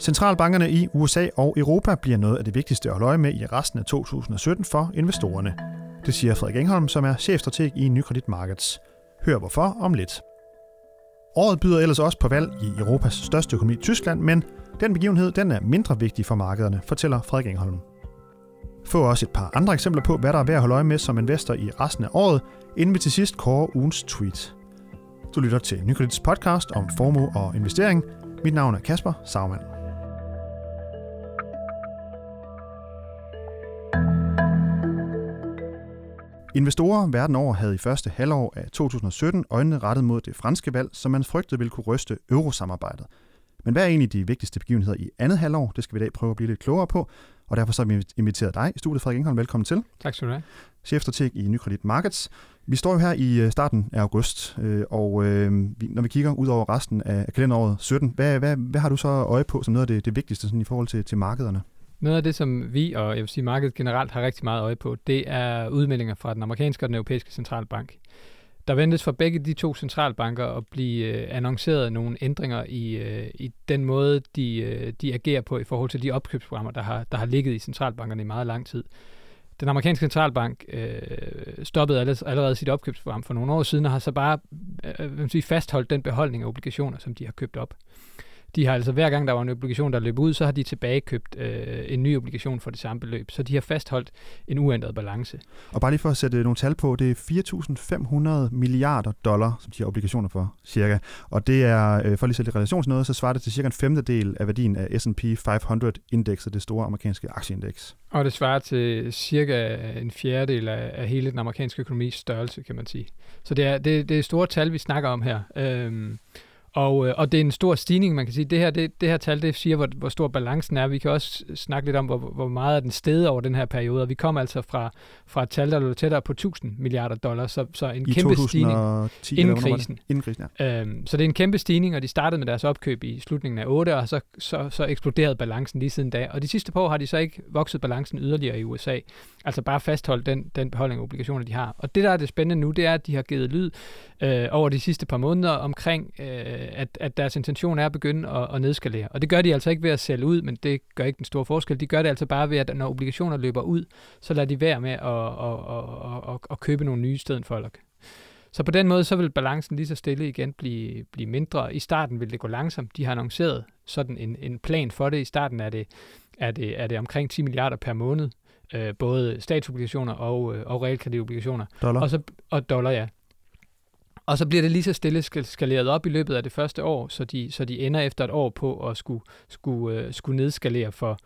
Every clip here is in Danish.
Centralbankerne i USA og Europa bliver noget af det vigtigste at holde øje med i resten af 2017 for investorerne. Det siger Frederik Engholm, som er chefstrateg i Nykredit Markets. Hør hvorfor om lidt. Året byder ellers også på valg i Europas største økonomi, Tyskland, men den begivenhed den er mindre vigtig for markederne, fortæller Frederik Engholm. Få også et par andre eksempler på, hvad der er værd at holde øje med som investor i resten af året, inden vi til sidst kårer ugens tweet. Du lytter til Nykredits podcast om formue og investering. Mit navn er Kasper Sagmann. Investorer verden over havde i første halvår af 2017 øjnene rettet mod det franske valg, som man frygtede ville kunne ryste eurosamarbejdet. Men hvad er egentlig de vigtigste begivenheder i andet halvår? Det skal vi i dag prøve at blive lidt klogere på, og derfor så har vi inviteret dig i studiet, Frederik Engholm. Velkommen til. Tak skal du have. Chefstrateg i Nykredit Markets. Vi står jo her i øh, starten af august, øh, og øh, når vi kigger ud over resten af kalenderåret 17, hvad, hvad, hvad har du så øje på som noget af det, det vigtigste sådan i forhold til, til markederne? Noget af det, som vi og jeg vil sige markedet generelt har rigtig meget øje på, det er udmeldinger fra den amerikanske og den europæiske centralbank. Der ventes for begge de to centralbanker at blive øh, annonceret nogle ændringer i, øh, i den måde, de, øh, de agerer på i forhold til de opkøbsprogrammer, der har, der har ligget i centralbankerne i meget lang tid. Den amerikanske centralbank øh, stoppede allerede sit opkøbsprogram for nogle år siden og har så bare øh, sige, fastholdt den beholdning af obligationer, som de har købt op. De har altså hver gang, der var en obligation, der løb ud, så har de tilbagekøbt øh, en ny obligation for det samme beløb. Så de har fastholdt en uændret balance. Og bare lige for at sætte nogle tal på, det er 4.500 milliarder dollar, som de har obligationer for, cirka. Og det er, øh, for lige at sætte relation til noget, så svarer det til cirka en femtedel af værdien af S&P 500-indekset, det store amerikanske aktieindeks. Og det svarer til cirka en fjerdedel af, af hele den amerikanske økonomis størrelse, kan man sige. Så det er, det, det er store tal, vi snakker om her. Øhm, og, øh, og det er en stor stigning, man kan sige. Det her, det, det her tal, det siger, hvor, hvor stor balancen er. Vi kan også snakke lidt om, hvor, hvor meget er den steget over den her periode. Og vi kommer altså fra, fra et tal, der lå tættere på 1000 milliarder dollars. Så, så en I kæmpe 2010, stigning inden krisen. Inden krisen ja. øhm, så det er en kæmpe stigning, og de startede med deres opkøb i slutningen af 8, og så, så, så eksploderede balancen lige siden da. Og de sidste par år har de så ikke vokset balancen yderligere i USA. Altså bare fastholdt den, den beholdning af obligationer, de har. Og det, der er det spændende nu, det er, at de har givet lyd øh, over de sidste par måneder omkring, øh, at, at deres intention er at begynde at, at nedskalere. Og det gør de altså ikke ved at sælge ud, men det gør ikke den store forskel. De gør det altså bare ved, at når obligationer løber ud, så lader de være med at, at, at, at, at købe nogle nye i stedet for. Så på den måde, så vil balancen lige så stille igen blive, blive mindre. I starten vil det gå langsomt. De har annonceret sådan en, en plan for det. I starten er det, er det, er det omkring 10 milliarder per måned, øh, både statsobligationer og, øh, og realkreditobligationer. Dollar. Og, så, og dollar, ja. Og så bliver det lige så stille skaleret op i løbet af det første år, så de, så de ender efter et år på at skulle, skulle, øh, skulle nedskalere for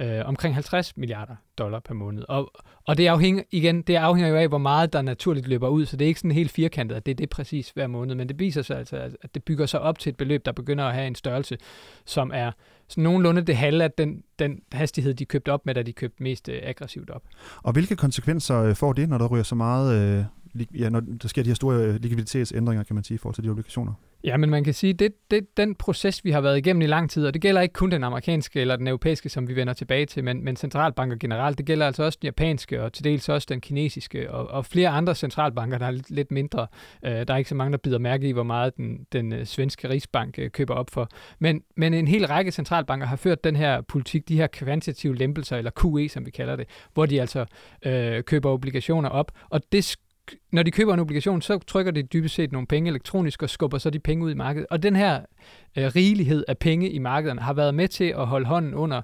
øh, omkring 50 milliarder dollar per måned. Og, og det afhænger, igen, det afhænger jo af, hvor meget der naturligt løber ud, så det er ikke sådan helt firkantet, at det er det præcis hver måned, men det viser sig altså, at det bygger sig op til et beløb, der begynder at have en størrelse, som er sådan nogenlunde det halve af den, den hastighed, de købte op med, da de købte mest øh, aggressivt op. Og hvilke konsekvenser øh, får det, når der ryger så meget øh, ja, når der sker de her store øh, likviditetsændringer, kan man sige, i forhold til de obligationer? Ja, men man kan sige, det det den proces, vi har været igennem i lang tid, og det gælder ikke kun den amerikanske eller den europæiske, som vi vender tilbage til, men, men centralbanker generelt, det gælder altså også den japanske og til dels også den kinesiske og, og flere andre centralbanker, der er lidt, lidt mindre. Øh, der er ikke så mange, der bider mærke i, hvor meget den, den øh, svenske rigsbank øh, køber op for. Men, men en hel række centralbanker har ført den her politik, de her kvantitative lempelser, eller QE, som vi kalder det, hvor de altså øh, køber obligationer op, og det når de køber en obligation, så trykker de dybest set nogle penge elektronisk og skubber så de penge ud i markedet. Og den her øh, rigelighed af penge i markederne har været med til at holde hånden under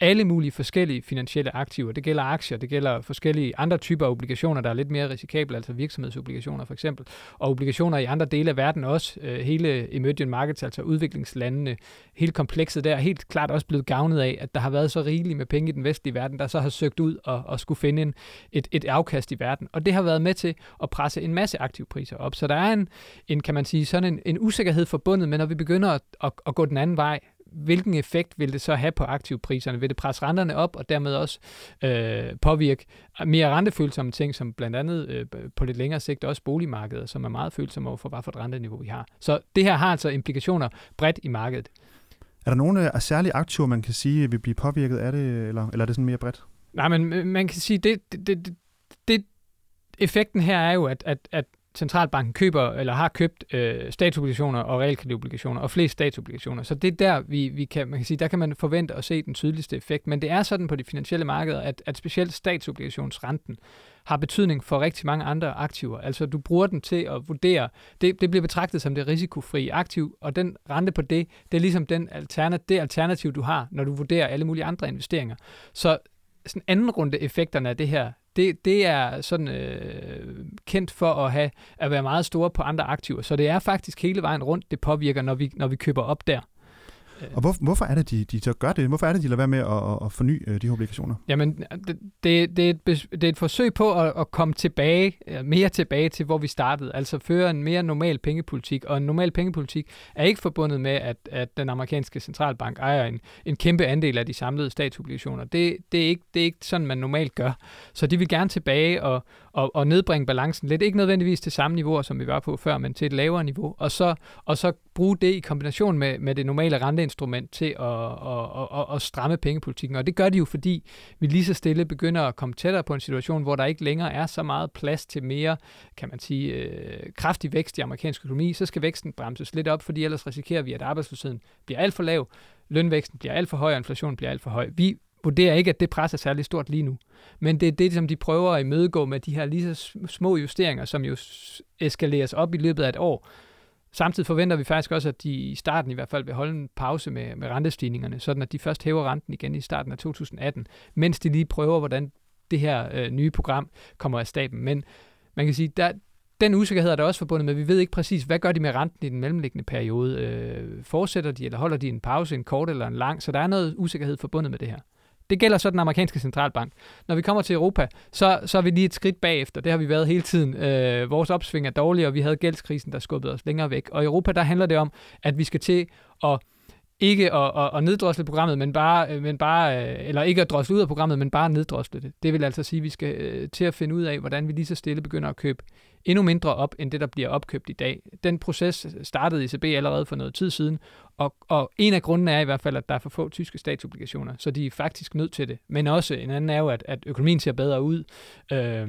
alle mulige forskellige finansielle aktiver. Det gælder aktier, det gælder forskellige andre typer af obligationer, der er lidt mere risikable, altså virksomhedsobligationer for eksempel, og obligationer i andre dele af verden også. Øh, hele emerging markets, altså udviklingslandene, hele komplekset der er helt klart også blevet gavnet af, at der har været så rigeligt med penge i den vestlige verden, der så har søgt ud og, og skulle finde en, et, et afkast i verden. Og det har været med til at presse en masse aktivpriser op. Så der er en, en kan man sige, sådan en, en usikkerhed forbundet med, når vi begynder at, at, at gå den anden vej, hvilken effekt vil det så have på aktivpriserne? Vil det presse renterne op og dermed også øh, påvirke mere rentefølsomme ting, som blandt andet øh, på lidt længere sigt også boligmarkedet, som er meget følsomme over for, hvad for et renteniveau vi har. Så det her har altså implikationer bredt i markedet. Er der nogle af særlige aktiver, man kan sige, vil blive påvirket af det, eller, eller er det sådan mere bredt? Nej, men man kan sige, det, det, det, det effekten her er jo, at, at, at centralbanken køber eller har købt øh, statsobligationer og realkreditobligationer, og flest statsobligationer. Så det er der, vi, vi kan, man kan sige, der kan man forvente at se den tydeligste effekt. Men det er sådan på de finansielle markeder, at, at specielt statsobligationsrenten har betydning for rigtig mange andre aktiver. Altså du bruger den til at vurdere, det, det bliver betragtet som det risikofrie aktiv, og den rente på det, det er ligesom den alternativ, det alternativ, du har, når du vurderer alle mulige andre investeringer. Så sådan anden runde effekterne af det her, det, det er sådan øh, kendt for at have at være meget store på andre aktiver. Så det er faktisk hele vejen rundt, det påvirker, når vi, når vi køber op der. Og hvor, hvorfor er det, de, de så gør det? Hvorfor er det, de lader være med at, at forny øh, de her obligationer? Jamen, det, det, det, er et, det er et forsøg på at, at komme tilbage, mere tilbage til, hvor vi startede. Altså føre en mere normal pengepolitik. Og en normal pengepolitik er ikke forbundet med, at, at den amerikanske centralbank ejer en, en kæmpe andel af de samlede statsobligationer. Det, det, er ikke, det er ikke sådan, man normalt gør. Så de vil gerne tilbage og, og, og nedbringe balancen lidt. Ikke nødvendigvis til samme niveau, som vi var på før, men til et lavere niveau. Og så, og så bruge det i kombination med, med det normale instrument til at, at, at, at stramme pengepolitikken. Og det gør de jo, fordi vi lige så stille begynder at komme tættere på en situation, hvor der ikke længere er så meget plads til mere, kan man sige, øh, kraftig vækst i amerikansk økonomi. Så skal væksten bremses lidt op, fordi ellers risikerer vi, at arbejdsløsheden bliver alt for lav, lønvæksten bliver alt for høj, og inflationen bliver alt for høj. Vi vurderer ikke, at det pres er særlig stort lige nu. Men det er det, som de prøver at imødegå med de her lige så små justeringer, som jo eskaleres op i løbet af et år. Samtidig forventer vi faktisk også, at de i starten i hvert fald vil holde en pause med, med rentestigningerne, sådan at de først hæver renten igen i starten af 2018, mens de lige prøver, hvordan det her øh, nye program kommer af staben. Men man kan sige, der, den usikkerhed er der også forbundet med, vi ved ikke præcis, hvad gør de med renten i den mellemliggende periode. Øh, fortsætter de, eller holder de en pause, en kort eller en lang? Så der er noget usikkerhed forbundet med det her. Det gælder så den amerikanske centralbank. Når vi kommer til Europa, så, så er vi lige et skridt bagefter. Det har vi været hele tiden. Øh, vores opsving er dårligere, og vi havde gældskrisen, der skubbede os længere væk. Og i Europa, der handler det om, at vi skal til at ikke at, at, at neddrosle programmet, men bare, øh, men bare, øh, eller ikke at drosle ud af programmet, men bare neddrosle det. Det vil altså sige, at vi skal øh, til at finde ud af, hvordan vi lige så stille begynder at købe endnu mindre op, end det, der bliver opkøbt i dag. Den proces startede i ECB allerede for noget tid siden, og, og en af grundene er i hvert fald, at der er for få tyske statsobligationer, så de er faktisk nødt til det. Men også en anden er jo, at, at økonomien ser bedre ud. Øh,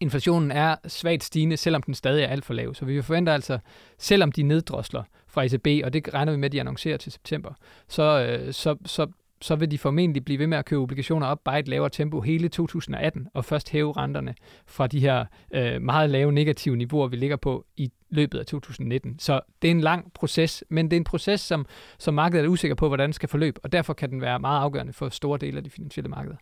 inflationen er svagt stigende, selvom den stadig er alt for lav. Så vi forventer altså, selvom de neddrosler fra ECB, og det regner vi med, at de annoncerer til september, så, øh, så, så, så vil de formentlig blive ved med at købe obligationer op bare et lavere tempo hele 2018, og først hæve renterne fra de her øh, meget lave negative niveauer, vi ligger på i løbet af 2019. Så det er en lang proces, men det er en proces, som, som markedet er usikker på, hvordan den skal forløbe, og derfor kan den være meget afgørende for store dele af de finansielle markeder.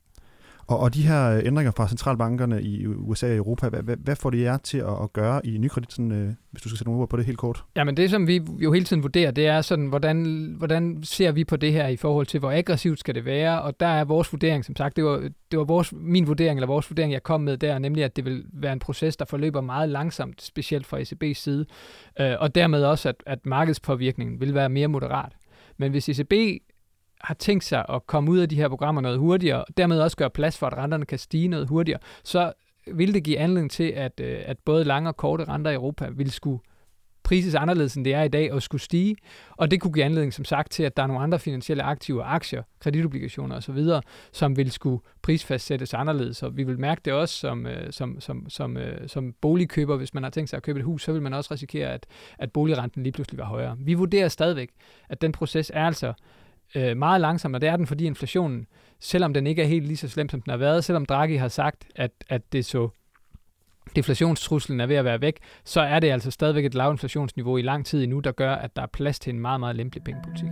Og, og de her øh, ændringer fra centralbankerne i USA og Europa, hvad, hvad, hvad får de jer til at, at gøre i nykredit, sådan, øh, hvis du skal sætte nogle ord på det helt kort? Jamen det, som vi jo hele tiden vurderer, det er sådan, hvordan, hvordan ser vi på det her i forhold til, hvor aggressivt skal det være, og der er vores vurdering, som sagt, det var, det var vores, min vurdering, eller vores vurdering, jeg kom med der, nemlig at det vil være en proces, der forløber meget langsomt, specielt fra ECB's side, øh, og dermed også, at, at markedspåvirkningen vil være mere moderat. Men hvis ECB har tænkt sig at komme ud af de her programmer noget hurtigere, og dermed også gøre plads for, at renterne kan stige noget hurtigere, så vil det give anledning til, at, øh, at både lange og korte renter i Europa vil skulle prises anderledes, end det er i dag, og skulle stige. Og det kunne give anledning, som sagt, til, at der er nogle andre finansielle aktiver, aktier, kreditobligationer osv., som vil skulle prisfastsættes anderledes. Og vi vil mærke det også som, øh, som, som, som, øh, som boligkøber, hvis man har tænkt sig at købe et hus, så vil man også risikere, at, at boligrenten lige pludselig var højere. Vi vurderer stadigvæk, at den proces er altså øh, meget langsom, og det er den, fordi inflationen, selvom den ikke er helt lige så slem, som den har været, selvom Draghi har sagt, at, at det så deflationstruslen er ved at være væk, så er det altså stadigvæk et lavinflationsniveau i lang tid endnu, der gør, at der er plads til en meget, meget lempelig pengepolitik.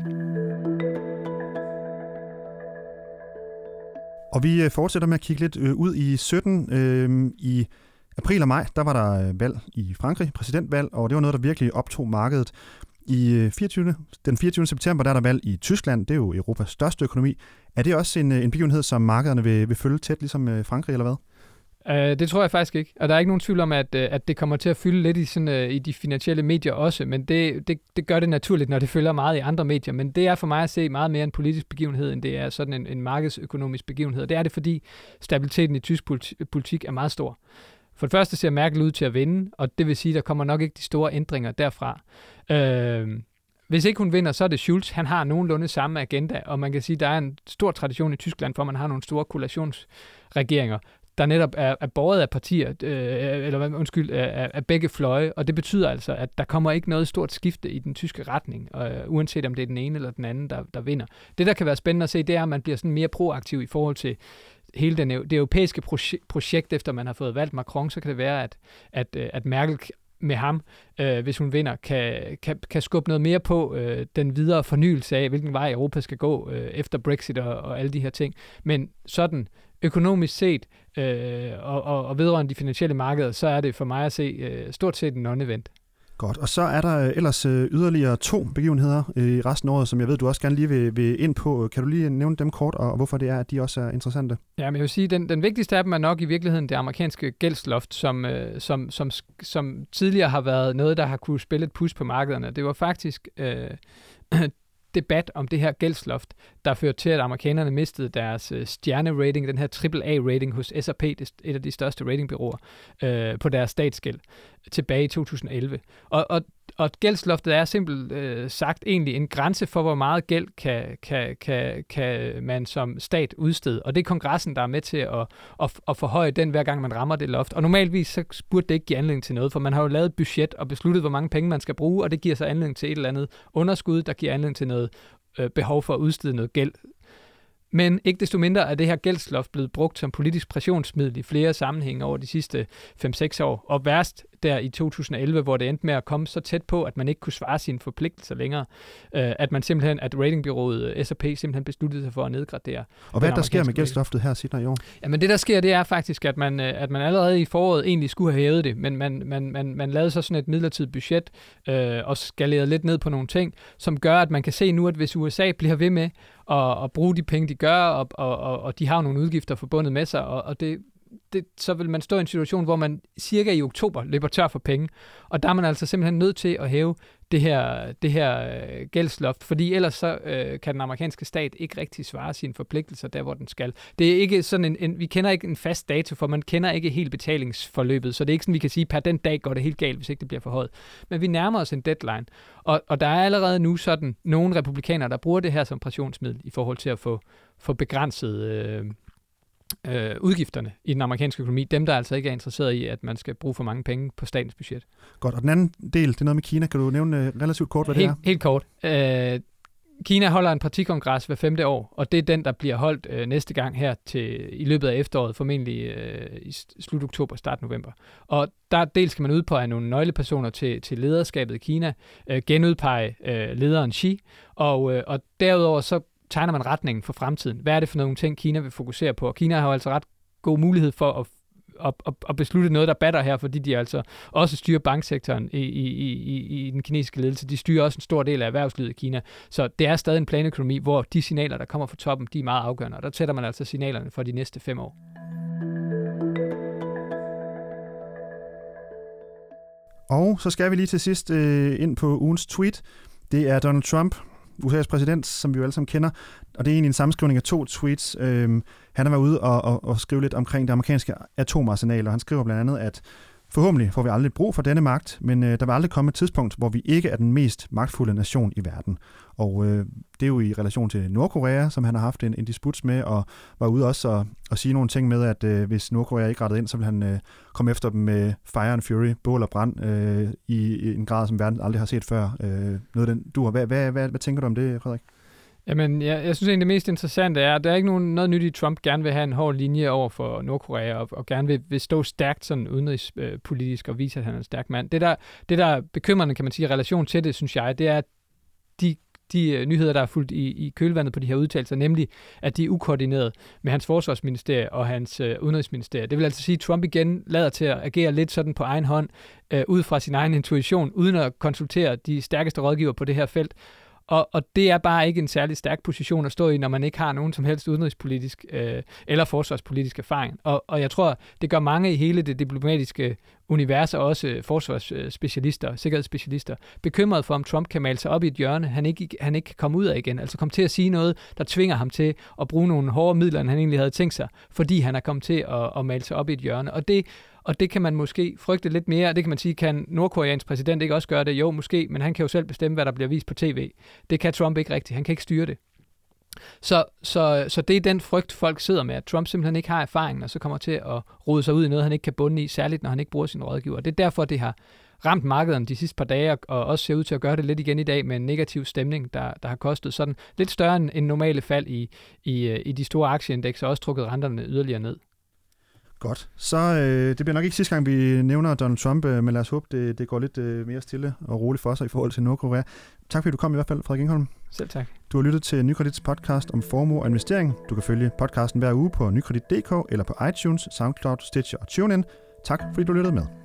Og vi øh, fortsætter med at kigge lidt øh, ud i 17. Øh, I april og maj, der var der øh, valg i Frankrig, præsidentvalg, og det var noget, der virkelig optog markedet. I øh, 24. Den 24. september der er der valg i Tyskland. Det er jo Europas største økonomi. Er det også en, øh, en begivenhed, som markederne vil, vil følge tæt, ligesom øh, Frankrig, eller hvad? Uh, det tror jeg faktisk ikke. Og der er ikke nogen tvivl om, at, at det kommer til at fylde lidt i, sådan, uh, i de finansielle medier også, men det, det, det gør det naturligt, når det følger meget i andre medier. Men det er for mig at se meget mere en politisk begivenhed, end det er sådan en, en markedsøkonomisk begivenhed. Og det er det, fordi stabiliteten i tysk politik er meget stor. For det første ser Merkel ud til at vinde, og det vil sige, at der kommer nok ikke de store ændringer derfra. Øh, hvis ikke hun vinder, så er det Schulz. Han har nogenlunde samme agenda, og man kan sige, at der er en stor tradition i Tyskland for, man har nogle store koalitionsregeringer. der netop er, er båret af partier, øh, eller undskyld, af, af begge fløje, og det betyder altså, at der kommer ikke noget stort skifte i den tyske retning, øh, uanset om det er den ene eller den anden, der, der vinder. Det, der kan være spændende at se, det er, at man bliver sådan mere proaktiv i forhold til hele den, det europæiske projekt, efter man har fået valgt Macron, så kan det være, at, at, øh, at Merkel med ham, øh, hvis hun vinder, kan, kan, kan skubbe noget mere på øh, den videre fornyelse af, hvilken vej Europa skal gå øh, efter Brexit og, og alle de her ting. Men sådan økonomisk set øh, og, og, og vedrørende de finansielle markeder, så er det for mig at se øh, stort set en non-event. Godt, og så er der øh, ellers øh, yderligere to begivenheder øh, i resten af året, som jeg ved, du også gerne lige vil, vil ind på. Kan du lige nævne dem kort, og hvorfor det er, at de også er interessante? Ja, men jeg vil sige, den, den vigtigste af dem er nok i virkeligheden det amerikanske gældsloft, som, som, som, som tidligere har været noget, der har kunne spille et pus på markederne. Det var faktisk øh, debat om det her gældsloft, der førte til, at amerikanerne mistede deres øh, stjerne-rating, den her AAA-rating hos S&P, et af de største ratingbyråer, øh, på deres statsgæld tilbage i 2011. Og, og og gældsloftet er simpelt øh, sagt egentlig en grænse for, hvor meget gæld kan, kan, kan, kan man som stat udstede. Og det er kongressen, der er med til at, at, at forhøje den, hver gang man rammer det loft. Og normalvis så burde det ikke give anledning til noget, for man har jo lavet et budget og besluttet, hvor mange penge man skal bruge, og det giver så anledning til et eller andet underskud, der giver anledning til noget øh, behov for at udstede noget gæld. Men ikke desto mindre er det her gældsloft blevet brugt som politisk pressionsmiddel i flere sammenhænge over de sidste 5-6 år. Og værst der i 2011, hvor det endte med at komme så tæt på, at man ikke kunne svare sine forpligtelser længere, øh, at man simpelthen, at ratingbyrået øh, S&P simpelthen besluttede sig for at nedgradere. Og hvad der sker med gældsloftet her senere i år? Jamen det der sker, det er faktisk, at man, øh, at man allerede i foråret egentlig skulle have hævet det, men man, man, man, man lavede så sådan et midlertidigt budget øh, og skalerede lidt ned på nogle ting, som gør, at man kan se nu, at hvis USA bliver ved med at, at bruge de penge, de gør, og, og, og, og de har nogle udgifter forbundet med sig, og, og det det, så vil man stå i en situation, hvor man cirka i oktober løber tør for penge. Og der er man altså simpelthen nødt til at hæve det her, det her øh, gældsloft, fordi ellers så øh, kan den amerikanske stat ikke rigtig svare sine forpligtelser der, hvor den skal. Det er ikke sådan en, en, vi kender ikke en fast dato, for man kender ikke helt betalingsforløbet, så det er ikke sådan, vi kan sige, per den dag går det helt galt, hvis ikke det bliver for højt. Men vi nærmer os en deadline, og, og der er allerede nu sådan nogle republikanere, der bruger det her som pressionsmiddel i forhold til at få, få begrænset øh, øh, udgifterne i den amerikanske økonomi, dem der altså ikke er interesseret i, at man skal bruge for mange penge på statens budget. Godt, og den anden del, det er noget med Kina. Kan du nævne øh, relativt kort, hvad helt, det er? Helt kort. Øh, Kina holder en partikongres hver femte år, og det er den, der bliver holdt øh, næste gang her til i løbet af efteråret, formentlig øh, i slut oktober, start november. Og der dels kan man udpege nogle nøglepersoner til, til lederskabet i Kina, øh, genudpege øh, lederen Xi, og, øh, og derudover så tegner man retningen for fremtiden. Hvad er det for nogle ting, Kina vil fokusere på? Og Kina har jo altså ret god mulighed for at at, at, at beslutte noget, der batter her, fordi de altså også styrer banksektoren i, i, i, i den kinesiske ledelse. De styrer også en stor del af erhvervslivet i Kina. Så det er stadig en planøkonomi, hvor de signaler, der kommer fra toppen, de er meget afgørende. Og der tætter man altså signalerne for de næste fem år. Og så skal vi lige til sidst øh, ind på ugens tweet. Det er Donald Trump, USA's præsident, som vi jo alle sammen kender, og det er egentlig en sammenskrivning af to tweets. Øhm, han har været ude og, og, og skrive lidt omkring det amerikanske atomarsenal, og han skriver blandt andet, at Forhåbentlig får vi aldrig brug for denne magt, men øh, der vil aldrig komme et tidspunkt, hvor vi ikke er den mest magtfulde nation i verden. Og øh, det er jo i relation til Nordkorea, som han har haft en, en disput med, og var ude også at, at sige nogle ting med, at øh, hvis Nordkorea ikke rettede ind, så vil han øh, komme efter dem med fire and fury, bål og brand, øh, i, i en grad, som verden aldrig har set før. Øh, noget den, du har. Hvad, hvad, hvad, hvad tænker du om det, Frederik? Jamen, jeg, jeg synes egentlig, det mest interessante er, at der er ikke nogen, noget nyt i, Trump gerne vil have en hård linje over for Nordkorea, og, og gerne vil, vil stå stærkt sådan udenrigspolitisk og vise, at han er en stærk mand. Det der, det der er bekymrende, kan man sige, i relation til det, synes jeg, det er, at de de øh, nyheder, der er fulgt i, i kølvandet på de her udtalelser, nemlig at de er ukoordineret med hans forsvarsministerie og hans øh, udenrigsministerie. Det vil altså sige, at Trump igen lader til at agere lidt sådan på egen hånd, øh, ud fra sin egen intuition, uden at konsultere de stærkeste rådgiver på det her felt. Og, og det er bare ikke en særlig stærk position at stå i, når man ikke har nogen som helst udenrigspolitisk øh, eller forsvarspolitisk erfaring. Og, og jeg tror, det gør mange i hele det diplomatiske univers, og også forsvarsspecialister, sikkerhedsspecialister, bekymret for, om Trump kan male sig op i et hjørne, han ikke, han ikke kan komme ud af igen. Altså komme til at sige noget, der tvinger ham til at bruge nogle hårde midler, end han egentlig havde tænkt sig, fordi han er kommet til at, at male sig op i et hjørne. Og det og det kan man måske frygte lidt mere. Det kan man sige, kan Nordkoreansk præsident ikke også gøre det? Jo, måske, men han kan jo selv bestemme, hvad der bliver vist på tv. Det kan Trump ikke rigtigt. Han kan ikke styre det. Så, så, så det er den frygt, folk sidder med, at Trump simpelthen ikke har erfaringen, og så kommer til at rode sig ud i noget, han ikke kan bunde i, særligt når han ikke bruger sin rådgiver. Det er derfor, det har ramt markederne de sidste par dage, og også ser ud til at gøre det lidt igen i dag med en negativ stemning, der, der har kostet sådan lidt større end, normale fald i, i, øh, i de store aktieindekser, og også trukket renterne yderligere ned. Godt. Så øh, det bliver nok ikke sidste gang, vi nævner Donald Trump, øh, men lad os håbe, det, det går lidt øh, mere stille og roligt for sig i forhold til Nordkorea. Tak fordi du kom i hvert fald, Frederik Ingholm. Selv tak. Du har lyttet til Nykredits podcast om formue og investering. Du kan følge podcasten hver uge på nykredit.dk eller på iTunes, SoundCloud, Stitcher og TuneIn. Tak fordi du lyttede med.